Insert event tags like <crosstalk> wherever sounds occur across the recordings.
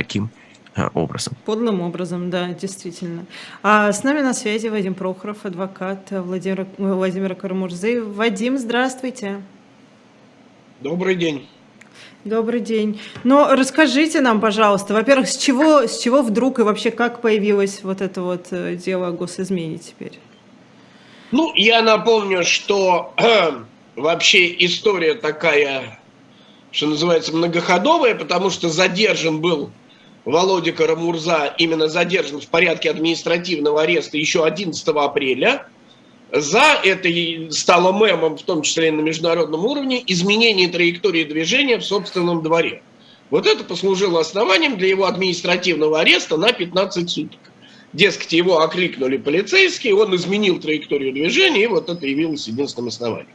таким образом. Подлым образом, да, действительно. А с нами на связи Вадим Прохоров, адвокат Владимира, Владимира Карамурзы. Вадим, здравствуйте. Добрый день. Добрый день. Но расскажите нам, пожалуйста, во-первых, с чего, с чего вдруг и вообще как появилось вот это вот э, дело о госизмене теперь? Ну, я напомню, что э, вообще история такая, что называется, многоходовая, потому что задержан был Володя Карамурза, именно задержан в порядке административного ареста еще 11 апреля – за это стало мемом, в том числе и на международном уровне, изменение траектории движения в собственном дворе. Вот это послужило основанием для его административного ареста на 15 суток. Дескать, его окликнули полицейские, он изменил траекторию движения, и вот это явилось единственным основанием.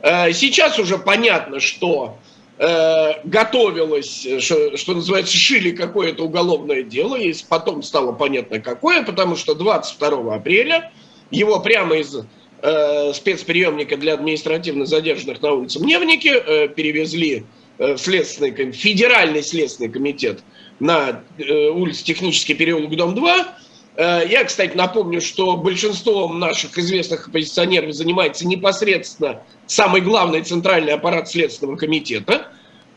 Э, сейчас уже понятно, что э, готовилось, что, что называется, шили какое-то уголовное дело, и потом стало понятно какое, потому что 22 апреля его прямо из э, спецприемника для административно задержанных на улице Мневники э, перевезли э, в следственный, федеральный следственный комитет на э, улице Технический переулок, дом 2. Э, я, кстати, напомню, что большинством наших известных оппозиционеров занимается непосредственно самый главный центральный аппарат Следственного комитета,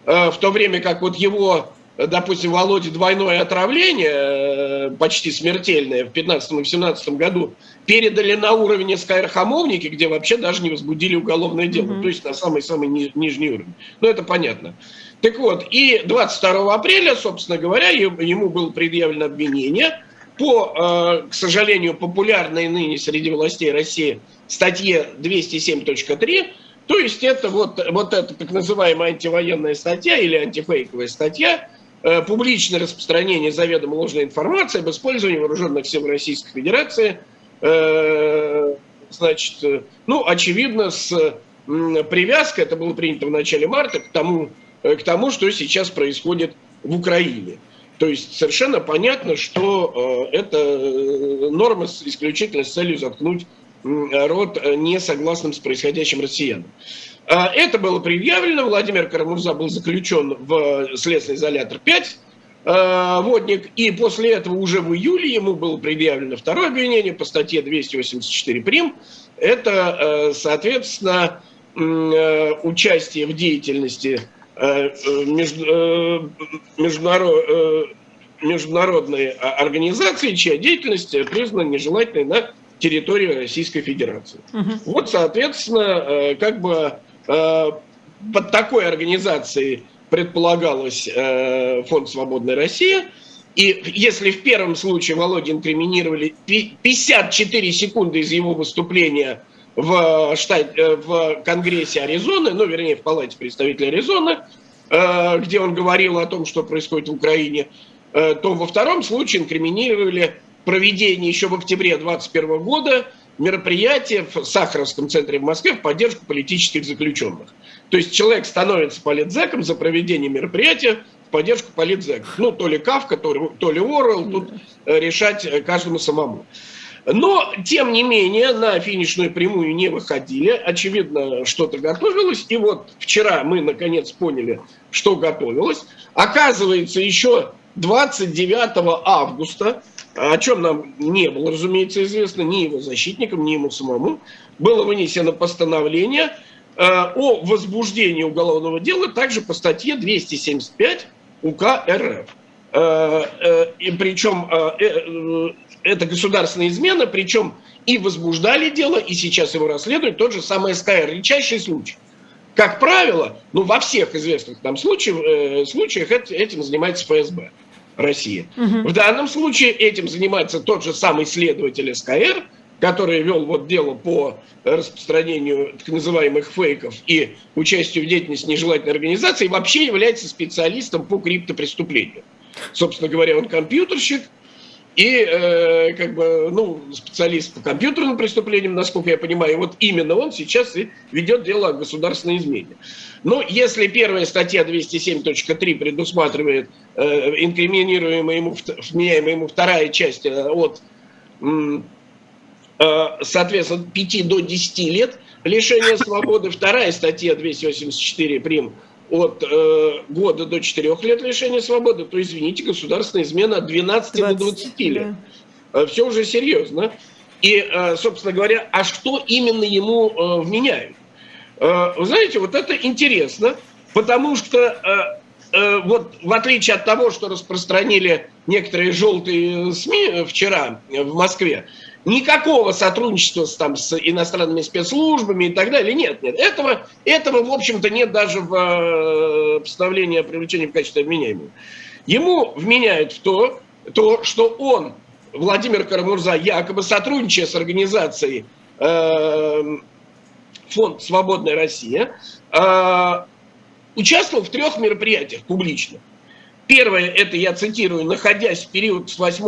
э, в то время как вот его допустим, Володе двойное отравление, э, почти смертельное, в 2015 и 2017 году, передали на уровень СКР Хамовники, где вообще даже не возбудили уголовное дело, mm-hmm. то есть на самый-самый ни, нижний уровень. Ну, это понятно. Так вот, и 22 апреля, собственно говоря, ему было предъявлено обвинение по, э, к сожалению, популярной ныне среди властей России статье 207.3, то есть это вот, вот эта так называемая антивоенная статья или антифейковая статья, Э, публичное распространение заведомо ложной информации об использовании вооруженных сил Российской Федерации, э, значит, ну, очевидно, с привязкой, это было принято в начале марта, к тому, к тому, что сейчас происходит в Украине. То есть совершенно понятно, что это норма исключительно с целью заткнуть рот несогласным с происходящим россиянам. А, это было предъявлено. Владимир Карамурза был заключен в следственный изолятор 5 а, водник, и после этого уже в июле ему было предъявлено второе обвинение по статье 284 прим. Это, соответственно, участие в деятельности международной организации, чья деятельность признана нежелательной на территории Российской Федерации. Угу. Вот, соответственно, как бы Э, под такой организацией предполагалось э, Фонд «Свободная Россия», и если в первом случае Володя инкриминировали 54 секунды из его выступления в, штат, э, в Конгрессе Аризоны, ну, вернее, в Палате представителей Аризоны, где он говорил о том, что происходит в Украине, то во втором случае инкриминировали проведение еще в октябре 2021 года мероприятие в Сахаровском центре в Москве в поддержку политических заключенных. То есть человек становится политзеком за проведение мероприятия в поддержку политзеков. Ну, то ли Кавка, то ли, то ли Орел, тут э, решать э, каждому самому. Но, тем не менее, на финишную прямую не выходили. Очевидно, что-то готовилось. И вот вчера мы, наконец, поняли, что готовилось. Оказывается, еще 29 августа о чем нам не было, разумеется, известно ни его защитникам, ни ему самому, было вынесено постановление э, о возбуждении уголовного дела также по статье 275 УК РФ. Э, э, и причем это государственная измена, причем и возбуждали дело, и сейчас его расследуют тот же самый СКР. Редчайший случай. Как правило, ну во всех известных нам случаях, случаях этим занимается ФСБ. России. Угу. В данном случае этим занимается тот же самый следователь СКР, который вел вот дело по распространению так называемых фейков и участию в деятельности нежелательной организации, вообще является специалистом по криптопреступлению. Собственно говоря, он компьютерщик, и э, как бы, ну, специалист по компьютерным преступлениям, насколько я понимаю, и вот именно он сейчас и ведет дело о государственной измене. Но если первая статья 207.3 предусматривает э, инкриминируемая ему, вменяемая ему вторая часть э, от, э, соответственно, 5 до 10 лет лишения свободы, вторая статья 284 прим от э, года до 4 лет лишения свободы, то, извините, государственная измена от 12 20, до 20 лет. Да. Э, Все уже серьезно. И, э, собственно говоря, а что именно ему э, вменяют? Э, вы знаете, вот это интересно, потому что э, э, вот в отличие от того, что распространили некоторые желтые СМИ вчера в Москве, никакого сотрудничества с, там, с иностранными спецслужбами и так далее нет. нет. Этого, этого в общем-то, нет даже в э, постановлении о привлечении в качестве обменяемого. Ему вменяют в то, то, что он, Владимир Карамурза, якобы сотрудничая с организацией э, Фонд «Свободная Россия», э, участвовал в трех мероприятиях публично. Первое, это я цитирую, находясь в период с 8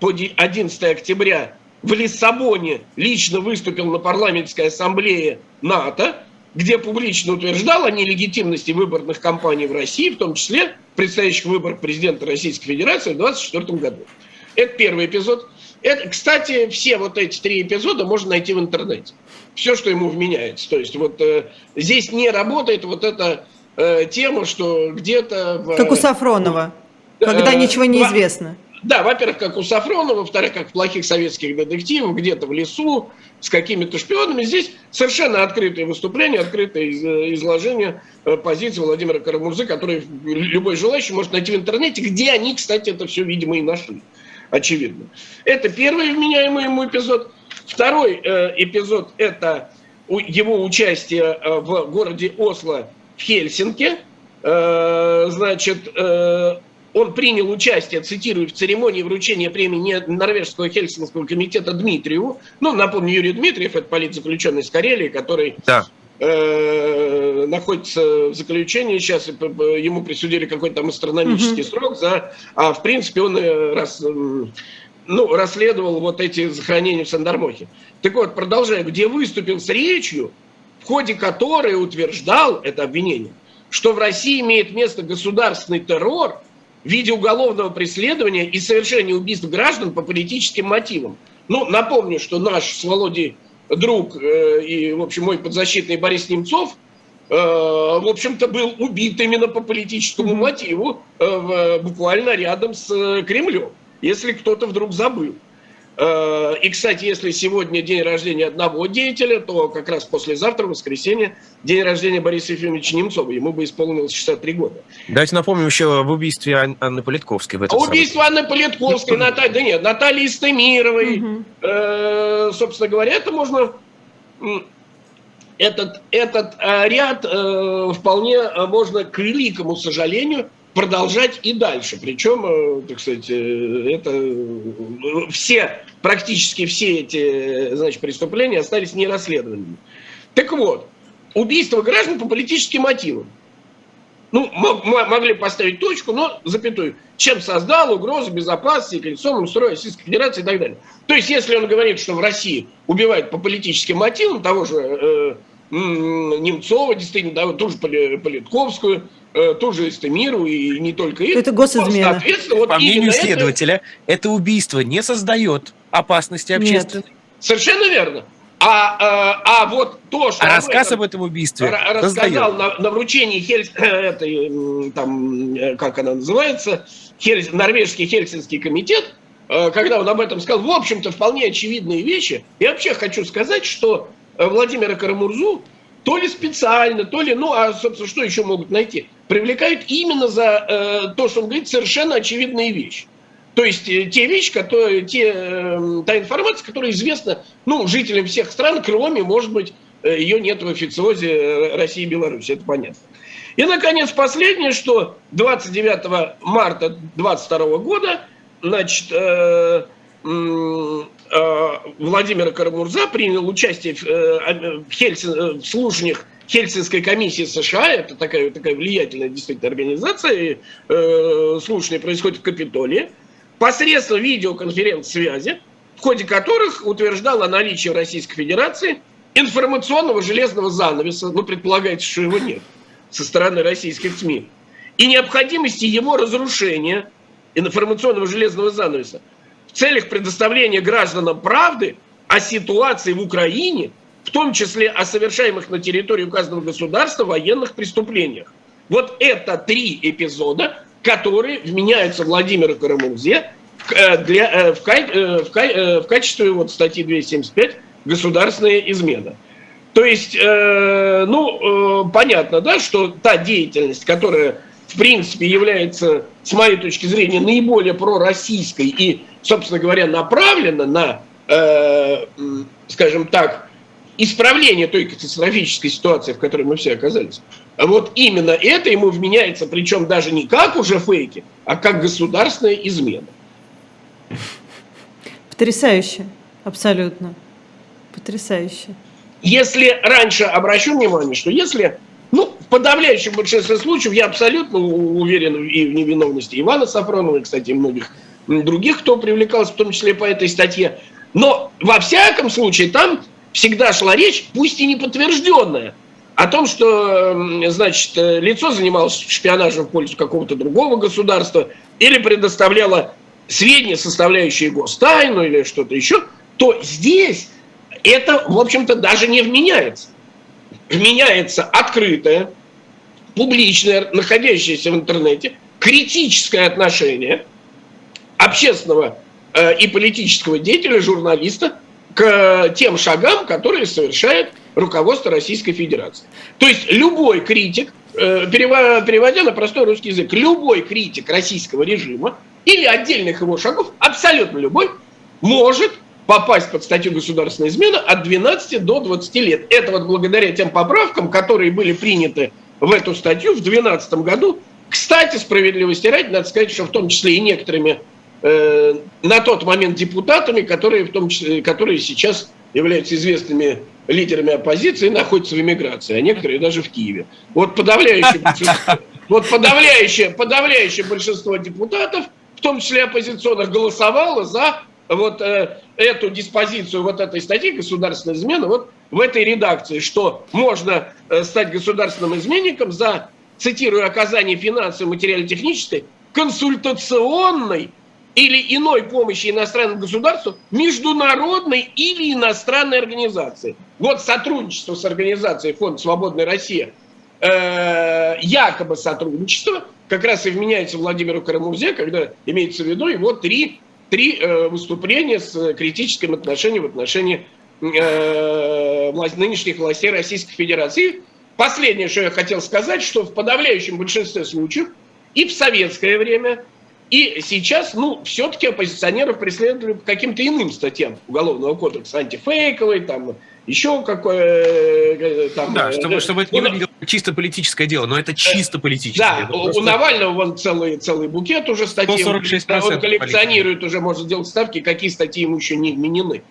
по 11 октября в Лиссабоне лично выступил на парламентской ассамблее НАТО, где публично утверждал о нелегитимности выборных кампаний в России, в том числе предстоящих выборов президента Российской Федерации в 2024 году. Это первый эпизод. Это, кстати, все вот эти три эпизода можно найти в интернете. Все, что ему вменяется. То есть вот э, здесь не работает вот эта э, тема, что где-то... В, как у Сафронова, э, когда ничего не известно. Да, во-первых, как у Сафронова, во-вторых, как в плохих советских детективах, где-то в лесу с какими-то шпионами. Здесь совершенно открытые выступления, открытое изложение э, позиции Владимира Карамурзы, которые любой желающий может найти в интернете, где они, кстати, это все, видимо, и нашли. Очевидно. Это первый вменяемый ему эпизод. Второй э, эпизод – это его участие э, в городе Осло в Хельсинки. Значит, он принял участие, цитирую, в церемонии вручения премии Норвежского Хельсинского комитета Дмитрию. Ну, напомню, Юрий Дмитриев, это политзаключенный из Карелии, который да. э, находится в заключении сейчас, ему присудили какой-то там астрономический угу. срок, за, а в принципе он э, раз, ну, расследовал вот эти захоронения в Сандармохе. Так вот, продолжаю, где выступил с речью, в ходе которой утверждал это обвинение, что в России имеет место государственный террор – в виде уголовного преследования и совершения убийств граждан по политическим мотивам. Ну, напомню, что наш с Володей друг э, и, в общем, мой подзащитный Борис Немцов, э, в общем-то, был убит именно по политическому мотиву, э, буквально рядом с э, Кремлем, если кто-то вдруг забыл. Э, и, кстати, если сегодня день рождения одного деятеля, то как раз послезавтра, в воскресенье, день рождения Бориса Ефимовича Немцова. Ему бы исполнилось 63 года. Давайте напомним еще об убийстве Анны Политковской. В этом а убийство Анны Политковской, Натальи, да нет, Натальи Истемировой. Угу. Э, собственно говоря, это можно... Этот, этот э, ряд э, вполне можно, к великому сожалению, продолжать и дальше. Причем, э, так сказать, э, это э, все, практически все эти значит, преступления остались нерасследованными. Так вот, убийство граждан по политическим мотивам. Ну, могли поставить точку, но запятую. Чем создал угрозу безопасности, конституционному строю Российской Федерации и так далее. То есть, если он говорит, что в России убивают по политическим мотивам того же Немцова, действительно, да, ту же Политковскую, э, ту же Эстемиру и не только их. Это госизмена. Соответственно, вот По мнению следователя, это... это убийство не создает опасности общественной. Нет. Совершенно верно. А, а, а вот то, что... А рассказ об этом убийстве рассказал на, на вручении Хель... этой, там, э, как она называется, Хель... Норвежский Хельсинский комитет, э, когда он об этом сказал, в общем-то, вполне очевидные вещи. Я вообще хочу сказать, что Владимира Карамурзу то ли специально, то ли, ну, а, собственно, что еще могут найти? Привлекают именно за э, то, что он говорит, совершенно очевидные вещи. То есть э, те вещи, которые, те, э, та информация, которая известна, ну, жителям всех стран, кроме, может быть, э, ее нет в официозе э, России и Беларуси, это понятно. И, наконец, последнее, что 29 марта 2022 года, значит, э, Э, Владимира Карамурза принял участие в, э, Хельсин, э, в слушаниях Хельсинской комиссии США, это такая, такая влиятельная действительно организация, и, э, слушание происходит в Капитолии, посредством видеоконференц-связи, в ходе которых утверждал о наличии в Российской Федерации информационного железного занавеса, ну, предполагается, что его нет, со стороны российских СМИ, и необходимости его разрушения информационного железного занавеса в целях предоставления гражданам правды о ситуации в Украине, в том числе о совершаемых на территории указанного государства военных преступлениях. Вот это три эпизода, которые вменяются Владимиру Карамурзе э, для, э, в, в, в качестве вот статьи 275 «Государственная измена». То есть, э, ну, э, понятно, да, что та деятельность, которая, в принципе, является, с моей точки зрения, наиболее пророссийской и, собственно говоря, направлена на, э, скажем так, исправление той катастрофической ситуации, в которой мы все оказались. Вот именно это ему вменяется, причем даже не как уже фейки, а как государственная измена. Потрясающе, абсолютно. Потрясающе. Если раньше обращу внимание, что если, подавляющем большинстве случаев, я абсолютно уверен и в невиновности Ивана Сафронова, и, кстати, многих других, кто привлекался, в том числе по этой статье, но во всяком случае там всегда шла речь, пусть и не подтвержденная, о том, что, значит, лицо занималось шпионажем в пользу какого-то другого государства или предоставляло сведения, составляющие гостайну или что-то еще, то здесь это, в общем-то, даже не вменяется. Вменяется открытое, публичное, находящееся в интернете, критическое отношение общественного э, и политического деятеля, журналиста к тем шагам, которые совершает руководство Российской Федерации. То есть любой критик, э, переводя на простой русский язык, любой критик российского режима или отдельных его шагов, абсолютно любой, может попасть под статью государственной измены от 12 до 20 лет. Это вот благодаря тем поправкам, которые были приняты в эту статью в 2012 году. Кстати, справедливости ради, надо сказать, что в том числе и некоторыми э, на тот момент депутатами, которые, в том числе, которые сейчас являются известными лидерами оппозиции, находятся в эмиграции, а некоторые даже в Киеве. Вот подавляющее большинство, <laughs> вот подавляющее, подавляющее большинство депутатов, в том числе оппозиционных, голосовало за вот э, эту диспозицию вот этой статьи государственной измены вот в этой редакции, что можно э, стать государственным изменником за, цитирую, оказание финансовой, материально-технической, консультационной или иной помощи иностранному государству международной или иностранной организации. Вот сотрудничество с организацией Фонд «Свободная Россия», э, якобы сотрудничество, как раз и вменяется Владимиру Карамурзе, когда имеется в виду его три три э, выступления с критическим отношением в отношении э, нынешних властей Российской Федерации. Последнее, что я хотел сказать, что в подавляющем большинстве случаев и в советское время, и сейчас, ну, все-таки оппозиционеров преследовали по каким-то иным статьям Уголовного кодекса, антифейковый, там, еще какое... Э, там, да, чтобы, э, чтобы это не выглядело чисто политическое дело, но это чисто политическое. Да, просто... у Навального вон целый, целый букет уже статей. Он коллекционирует уже, может сделать ставки, какие статьи ему еще не вменены.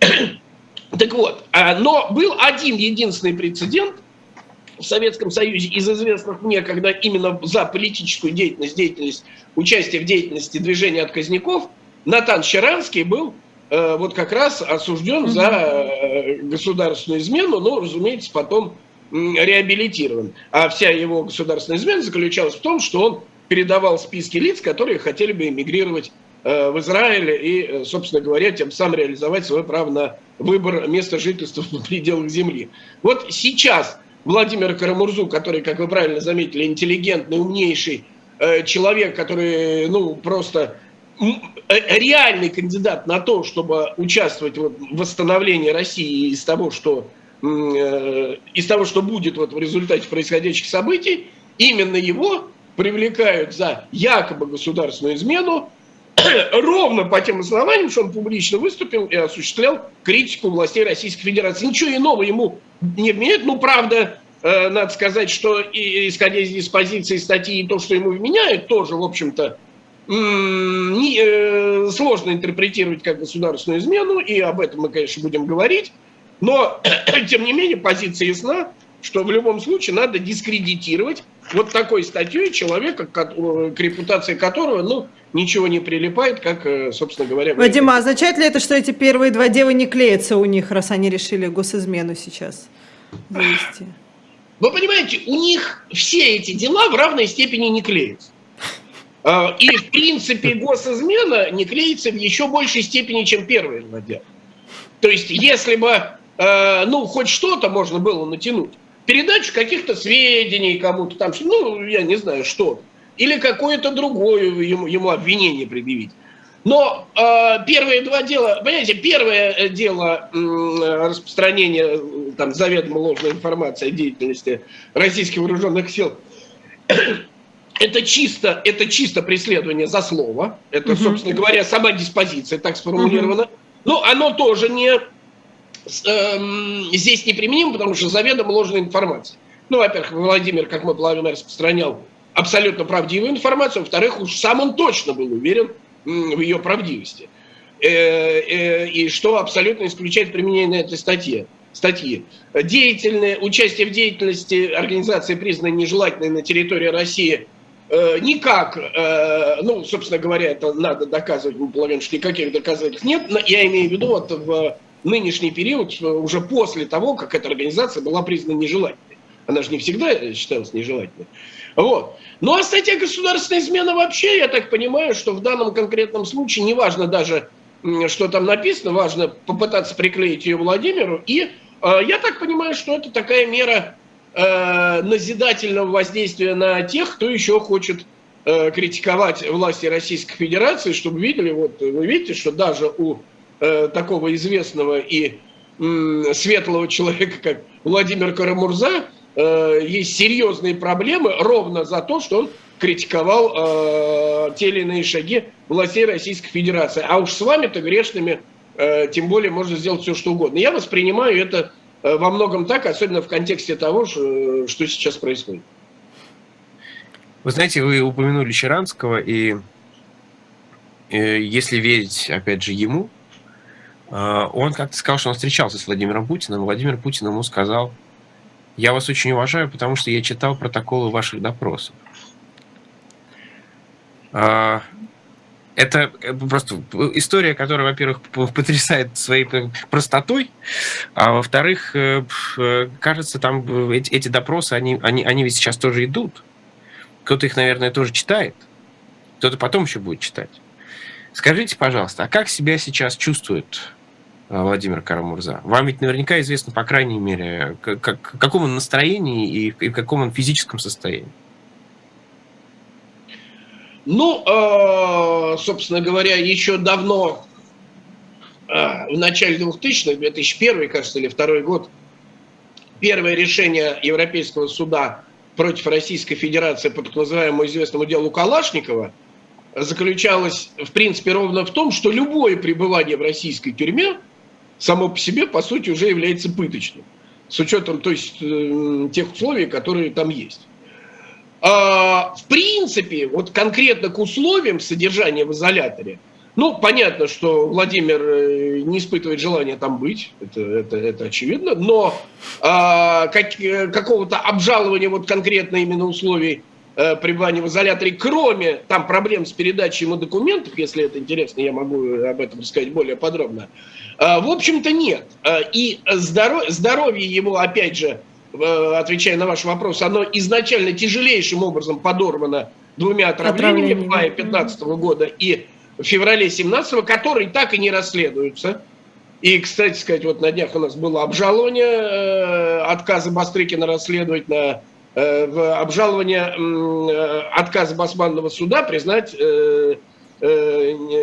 Так вот, а, но был один единственный прецедент в Советском Союзе из известных мне, когда именно за политическую деятельность, деятельность, участие в деятельности движения отказников, Натан Щеранский был Э, вот как раз осужден за э, государственную измену, но, разумеется, потом реабилитирован. А вся его государственная измена заключалась в том, что он передавал списки лиц, которые хотели бы эмигрировать в Израиль и, собственно говоря, тем самым реализовать свое право на выбор места жительства в пределах земли. Вот сейчас Владимир Карамурзу, который, как вы правильно заметили, интеллигентный, умнейший человек, который, ну, просто Э, реальный кандидат на то, чтобы участвовать в восстановлении России из того, что э, из того, что будет вот в результате происходящих событий, именно его привлекают за якобы государственную измену, <coughs> ровно по тем основаниям, что он публично выступил и осуществлял критику властей Российской Федерации. Ничего иного ему не вменяют. Ну, правда, э, надо сказать, что исходя из диспозиции статьи, то, что ему вменяют, тоже, в общем-то, э, сложно интерпретировать как государственную измену, и об этом мы, конечно, будем говорить. Но, <coughs> тем не менее, позиция ясна, что в любом случае надо дискредитировать вот такой статьей человека, к репутации которого, ну, ничего не прилипает, как, э, собственно говоря... Вадима, а означает ли это, что эти первые два дела не клеятся у них, раз они решили госизмену сейчас завести? Вы понимаете, у них все эти дела в равной степени не клеятся. А, и, в принципе, госизмена не клеится в еще большей степени, чем первый два То есть, если бы, э, ну, хоть что-то можно было натянуть, передачу каких-то сведений кому-то там, ну, я не знаю, что. Или какое-то другое ему, ему обвинение предъявить. Но э, первые два дела, понимаете, первое э, дело э, распространения э, там заведомо ложной информации о деятельности российских вооруженных сил, <coughs> это чисто, это чисто преследование за слово. Это, угу. собственно говоря, сама диспозиция так сформулирована. Угу. Но оно тоже не э, здесь неприменимо, потому что заведомо ложная информация. Ну, во-первых, Владимир, как мы плавно распространял абсолютно правдивую информацию, во-вторых, уж сам он точно был уверен, в ее правдивости. Э, э, и что абсолютно исключает применение этой статьи. статьи. Деятельное, участие в деятельности организации, признанной нежелательной на территории России, э, никак, ну, собственно говоря, это надо доказывать, мы полагаем, что никаких доказательств нет. Я имею в виду вот в нынешний период, уже после того, как эта организация была признана нежелательной. Она же не всегда считалась нежелательной. Вот. Ну а статья государственной измены вообще, я так понимаю, что в данном конкретном случае, неважно даже, что там написано, важно попытаться приклеить ее Владимиру. И э, я так понимаю, что это такая мера э, назидательного воздействия на тех, кто еще хочет э, критиковать власти Российской Федерации, чтобы видели, вот вы видите, что даже у э, такого известного и светлого человека, как Владимир Карамурза, э, есть серьезные проблемы ровно за то, что он критиковал э, те или иные шаги властей Российской Федерации. А уж с вами-то грешными, э, тем более, можно сделать все, что угодно. Я воспринимаю это э, во многом так, особенно в контексте того, что, что сейчас происходит. Вы знаете, вы упомянули Щеранского, и э, если верить, опять же, ему, он как-то сказал, что он встречался с Владимиром Путиным. Владимир Путин ему сказал, я вас очень уважаю, потому что я читал протоколы ваших допросов. А, это просто история, которая, во-первых, потрясает своей простотой, а во-вторых, э, кажется, там эти, допросы, они, они, они ведь сейчас тоже идут. Кто-то их, наверное, тоже читает, кто-то потом еще будет читать. Скажите, пожалуйста, а как себя сейчас чувствует Э, Владимир Карамурза. Вам ведь наверняка известно, по крайней мере, как, как, в каком он настроении и, и в каком он физическом состоянии. Ну, э, собственно говоря, еще давно, э, в начале 2000-х, 2001, кажется, или второй год, первое решение Европейского суда против Российской Федерации по так называемому известному делу Калашникова заключалось, в принципе, ровно в том, что любое пребывание в российской тюрьме само по себе, по сути, уже является пыточным. С учетом то есть, э, тех условий, которые там есть. А, в принципе, вот конкретно к условиям содержания в изоляторе, ну, понятно, что Владимир э, не испытывает желания там быть, это, это, это очевидно, но а, как, э, какого-то обжалования вот конкретно именно условий э, пребывания в изоляторе, кроме там проблем с передачей ему документов, если это интересно, я могу об этом рассказать более подробно, э, в общем-то нет. Э, и здоровье, здоровье его, опять же, э, отвечая на ваш вопрос, оно изначально тяжелейшим образом подорвано двумя отравлениями в мае 2015 года и в феврале 2017, которые так и не расследуются. И, кстати сказать, вот на днях у нас было обжалование э, отказа Бастрыкина расследовать на Э, обжалование э, отказа Басманного суда признать э,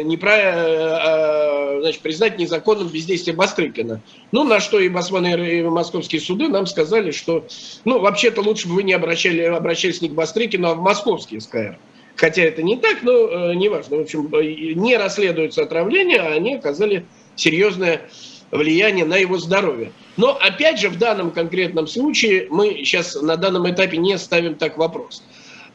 неправильно, значит, признать незаконным бездействие Бастрыкина. Ну, на что и Басман, и московские суды нам сказали, что, ну, вообще-то лучше бы вы не обращали, обращались не к Бастрыкину, а в московский СКР. Хотя это не так, но э, неважно. В общем, не расследуются отравления, а они оказали серьезное влияние на его здоровье. Но опять же, в данном конкретном случае мы сейчас на данном этапе не ставим так вопрос.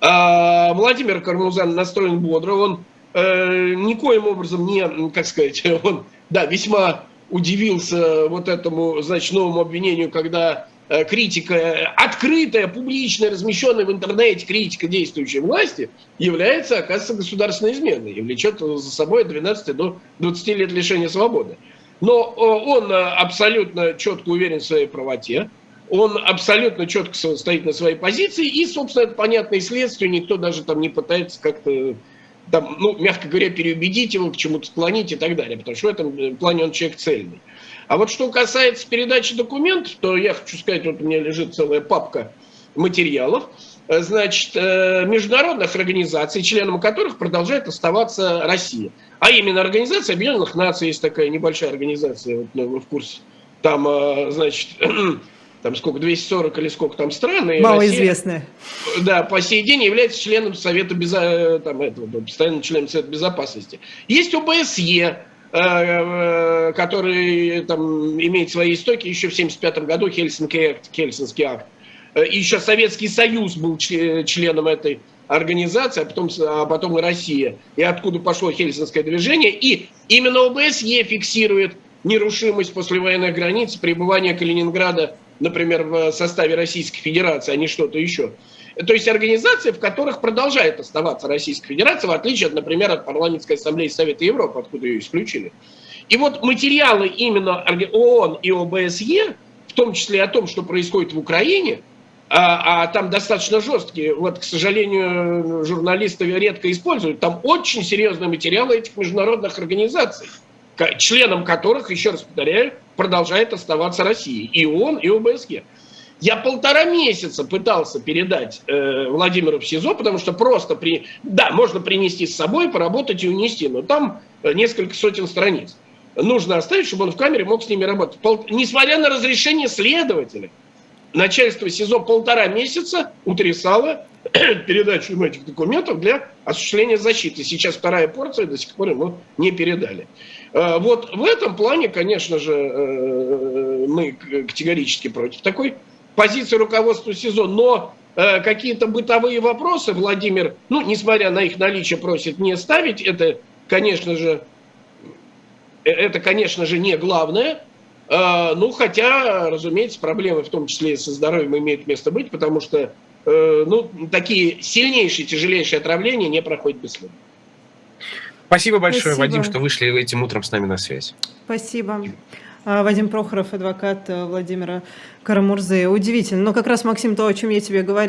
А, Владимир Кармузан настроен бодро, он э, никоим образом не, как сказать, <laughs> он, да, весьма удивился вот этому, значит, новому обвинению, когда э, критика, открытая, публичная, размещенная в интернете критика действующей власти является, оказывается, государственной изменой и влечет за собой от 12 до 20 лет лишения свободы. Но э, он э, абсолютно четко уверен в своей правоте, он абсолютно четко стоит на своей позиции, и, собственно, это понятное следствие, никто даже там не пытается как-то там, ну, мягко говоря, переубедить его, к чему-то склонить и так далее, потому что в этом плане он человек цельный. А вот что касается передачи документов, то я хочу сказать, вот у меня лежит целая папка материалов, э, значит, э, международных организаций, членом которых продолжает оставаться Россия. А именно Организация Объединенных Наций, есть такая небольшая организация, вот, ну, вы в курсе, там, э, значит, <clears throat> там сколько, 240 или сколько там стран. И Малоизвестная. Россия, да, по сей день является членом Совета, Безо... там, этого, постоянным членом Совета Безопасности. Есть ОБСЕ, который там имеет свои истоки еще в 1975 году, Хельсинский акт. Хельсинский акт. И еще Советский Союз был членом этой организации, а потом, а потом и Россия. И откуда пошло Хельсинское движение. И именно ОБСЕ фиксирует нерушимость послевоенных границ пребывания Калининграда, например, в составе Российской Федерации, а не что-то еще. То есть организации, в которых продолжает оставаться Российская Федерация, в отличие, от, например, от Парламентской Ассамблеи Совета Европы, откуда ее исключили. И вот материалы именно ООН и ОБСЕ, в том числе о том, что происходит в Украине, а, а там достаточно жесткие, вот, к сожалению, журналисты редко используют, там очень серьезные материалы этих международных организаций, членом которых, еще раз повторяю, продолжает оставаться Россия, и ООН, и ОБСЕ. Я полтора месяца пытался передать э, Владимиру в СИЗО, потому что просто при... Да, можно принести с собой, поработать и унести, но там э, несколько сотен страниц. Нужно оставить, чтобы он в камере мог с ними работать. Пол... Несмотря на разрешение следователя, начальство СИЗО полтора месяца утрясало <clears throat> передачу ему этих документов для осуществления защиты. Сейчас вторая порция до сих пор ему не передали. Э, вот в этом плане, конечно же, э, мы категорически против такой позиции руководства СИЗО, но э, какие-то бытовые вопросы Владимир, ну, несмотря на их наличие, просит не ставить. Это, конечно же, это, конечно же, не главное. Э, ну, хотя, разумеется, проблемы, в том числе и со здоровьем, имеют место быть, потому что э, ну, такие сильнейшие, тяжелейшие отравления не проходят бесследно. Спасибо большое, Спасибо. Вадим, что вышли этим утром с нами на связь. Спасибо. А, Вадим Прохоров, адвокат э, Владимира Карамурзы. Удивительно. Но как раз, Максим, то, о чем я тебе говорил.